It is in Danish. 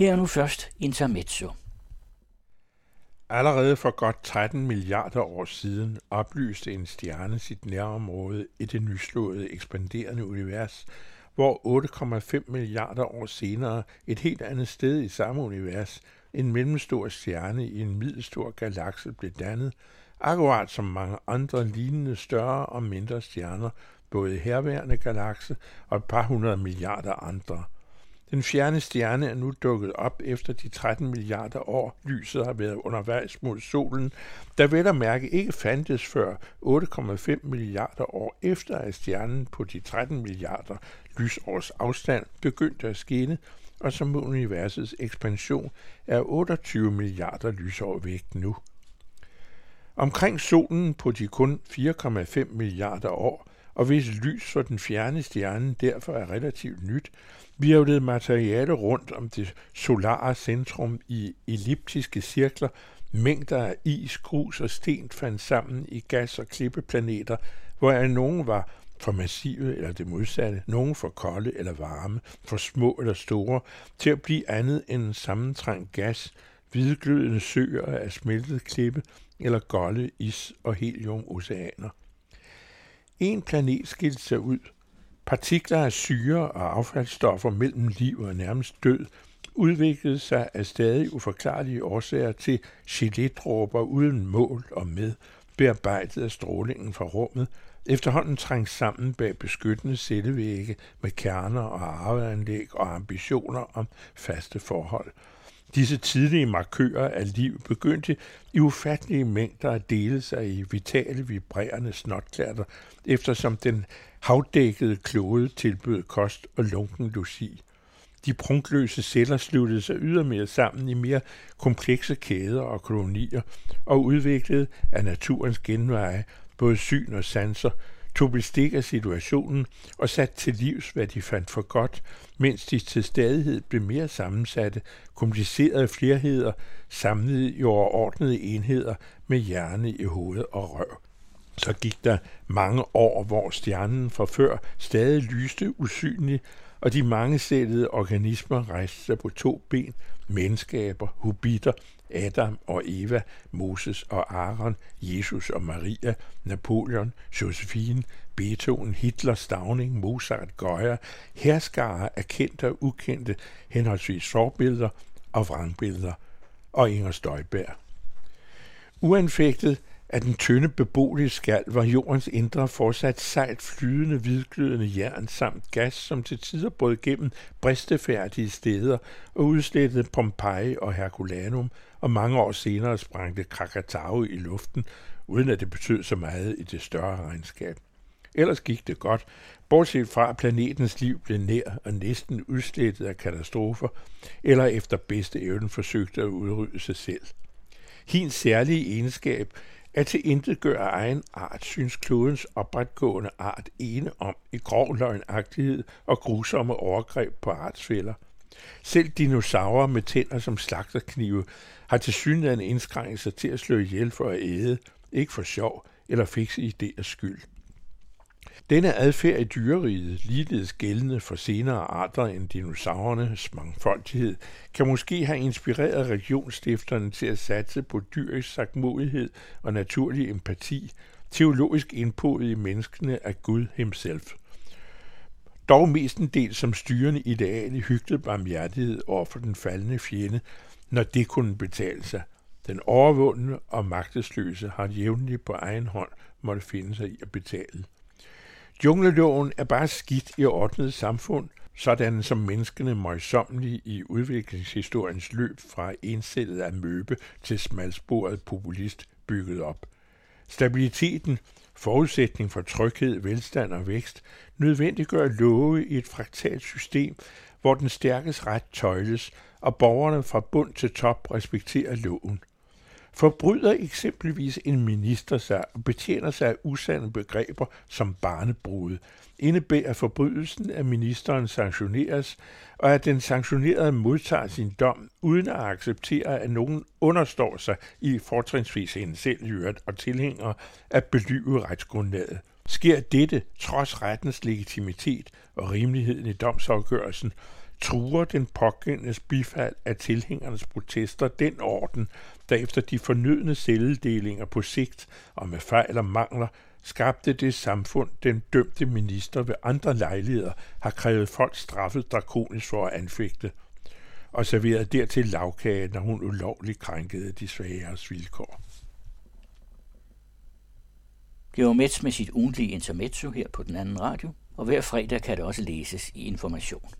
Her er nu først intermezzo. Allerede for godt 13 milliarder år siden oplyste en stjerne sit nærområde i det nyslåede ekspanderende univers, hvor 8,5 milliarder år senere et helt andet sted i samme univers, en mellemstor stjerne i en middelstor galakse blev dannet, akkurat som mange andre lignende større og mindre stjerner, både herværende galakse og et par hundrede milliarder andre – den fjerne stjerne er nu dukket op efter de 13 milliarder år, lyset har været undervejs mod solen, der vel at mærke ikke fandtes før 8,5 milliarder år efter, at stjernen på de 13 milliarder lysårs afstand begyndte at skinne, og som universets ekspansion er 28 milliarder lysår væk nu. Omkring solen på de kun 4,5 milliarder år og hvis lys for den fjerne stjerne derfor er relativt nyt, virvlede materiale rundt om det solare centrum i elliptiske cirkler, mængder af is, grus og sten fandt sammen i gas- og klippeplaneter, hvor nogen var for massive eller det modsatte, nogen for kolde eller varme, for små eller store, til at blive andet end en sammentrængt gas, hvidglødende søer af smeltet klippe eller golde is- og heliumoceaner. En planet skilte sig ud. Partikler af syre og affaldsstoffer mellem liv og nærmest død udviklede sig af stadig uforklarlige årsager til gelédråber uden mål og med, bearbejdet af strålingen fra rummet, efterhånden trængt sammen bag beskyttende cellevægge med kerner og arveanlæg og ambitioner om faste forhold – Disse tidlige markører af liv begyndte i ufattelige mængder at dele sig i vitale, vibrerende snotklatter, eftersom den havdækkede klode tilbød kost og lunken logi. De prunkløse celler sluttede sig ydermere sammen i mere komplekse kæder og kolonier og udviklede af naturens genveje både syn og sanser tog bestik af situationen og satte til livs, hvad de fandt for godt, mens de til stadighed blev mere sammensatte, komplicerede flerheder, samlede i overordnede enheder med hjerne i hoved og røv. Så gik der mange år, hvor stjernen fra før stadig lyste usynligt, og de mangesættede organismer rejste sig på to ben, menneskaber, hubiter, Adam og Eva, Moses og Aaron, Jesus og Maria, Napoleon, Josephine, Beethoven, Hitler, Stavning, Mozart, Goya, herskare af kendte og ukendte, henholdsvis forbilleder og vrangbilleder, og Inger Støjberg. Uanfægtet af den tynde beboelige skal var jordens indre fortsat sejt flydende, hvidglødende jern samt gas, som til tider brød gennem bristefærdige steder og udslettede Pompeji og Herculanum, og mange år senere sprængte Krakatau i luften, uden at det betød så meget i det større regnskab. Ellers gik det godt, bortset fra at planetens liv blev nær og næsten udslettet af katastrofer, eller efter bedste evne forsøgte at udrydde sig selv. Hins særlige egenskab at til intet gør egen art, synes klodens opretgående art ene om i grov løgnagtighed og grusomme overgreb på artsfælder. Selv dinosaurer med tænder som slagterknive har til synligheden indskrænket sig til at slå ihjel for at æde, ikke for sjov eller fikse idéers skyld. Denne adfærd i dyreriget, ligeledes gældende for senere arter end dinosaurernes mangfoldighed, kan måske have inspireret regionstifterne til at satse på dyrisk sagmodighed og naturlig empati, teologisk indpodet i menneskene af Gud himself. Dog del som styrende ideal i hyggelig barmhjertighed over for den faldende fjende, når det kunne betale sig. Den overvundne og magtesløse har jævnligt på egen hånd måtte finde sig i at betale. Jungleloven er bare skidt i ordnet samfund, sådan som menneskene møjsommelige i udviklingshistoriens løb fra ensættet af møbe til smalsporet populist bygget op. Stabiliteten, forudsætning for tryghed, velstand og vækst, nødvendiggør love i et fraktalt system, hvor den stærkes ret tøjles, og borgerne fra bund til top respekterer loven. Forbryder eksempelvis en minister sig og betjener sig af usande begreber som barnebrud, indebærer forbrydelsen, at ministeren sanktioneres, og at den sanktionerede modtager sin dom, uden at acceptere, at nogen understår sig i fortrinsvis hende selv og tilhænger at belyve retsgrundlaget. Sker dette trods rettens legitimitet og rimeligheden i domsafgørelsen, truer den pågældendes bifald af tilhængernes protester den orden, der efter de fornødne celledelinger på sigt og med fejl og mangler skabte det samfund, den dømte minister ved andre lejligheder har krævet folk straffet drakonisk for at anfægte, og serveret dertil lavkage, når hun ulovligt krænkede de svageres vilkår. Det var med med sit ugentlige intermezzo her på den anden radio, og hver fredag kan det også læses i Information.